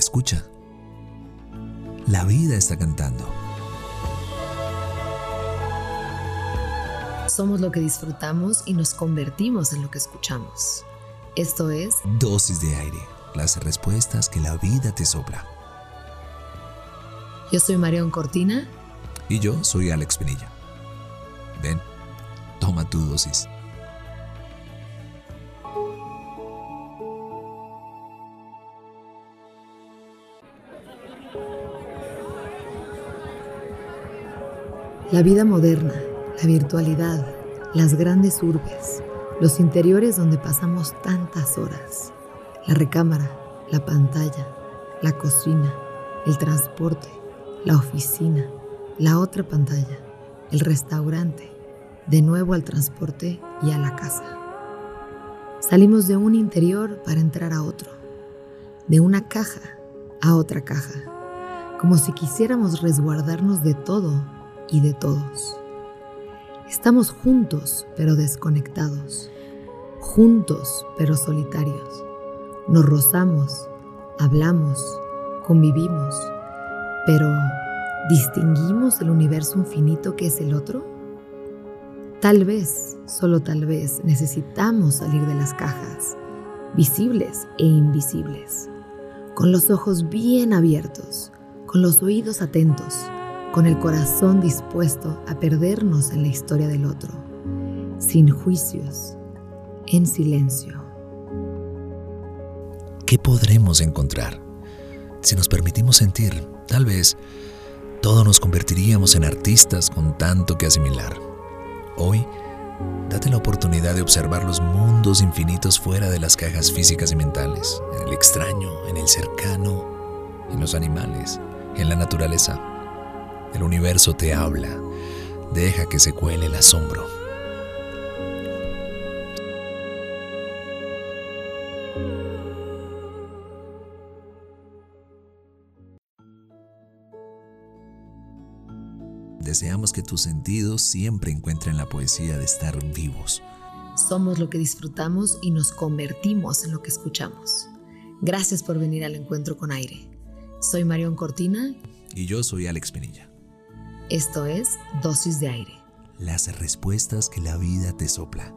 Escucha. La vida está cantando. Somos lo que disfrutamos y nos convertimos en lo que escuchamos. Esto es Dosis de aire. Las respuestas que la vida te sopla. Yo soy Marión Cortina. Y yo soy Alex Pinilla. Ven, toma tu dosis. La vida moderna, la virtualidad, las grandes urbes, los interiores donde pasamos tantas horas, la recámara, la pantalla, la cocina, el transporte, la oficina, la otra pantalla, el restaurante, de nuevo al transporte y a la casa. Salimos de un interior para entrar a otro, de una caja a otra caja, como si quisiéramos resguardarnos de todo y de todos. Estamos juntos pero desconectados, juntos pero solitarios. Nos rozamos, hablamos, convivimos, pero ¿distinguimos el universo infinito que es el otro? Tal vez, solo tal vez, necesitamos salir de las cajas, visibles e invisibles, con los ojos bien abiertos, con los oídos atentos, con el corazón dispuesto a perdernos en la historia del otro, sin juicios, en silencio. ¿Qué podremos encontrar? Si nos permitimos sentir, tal vez todos nos convertiríamos en artistas con tanto que asimilar. Hoy, date la oportunidad de observar los mundos infinitos fuera de las cajas físicas y mentales, en el extraño, en el cercano, en los animales, en la naturaleza. El universo te habla. Deja que se cuele el asombro. Deseamos que tus sentidos siempre encuentren la poesía de estar vivos. Somos lo que disfrutamos y nos convertimos en lo que escuchamos. Gracias por venir al encuentro con aire. Soy Marión Cortina. Y yo soy Alex Pinilla. Esto es Dosis de Aire. Las respuestas que la vida te sopla.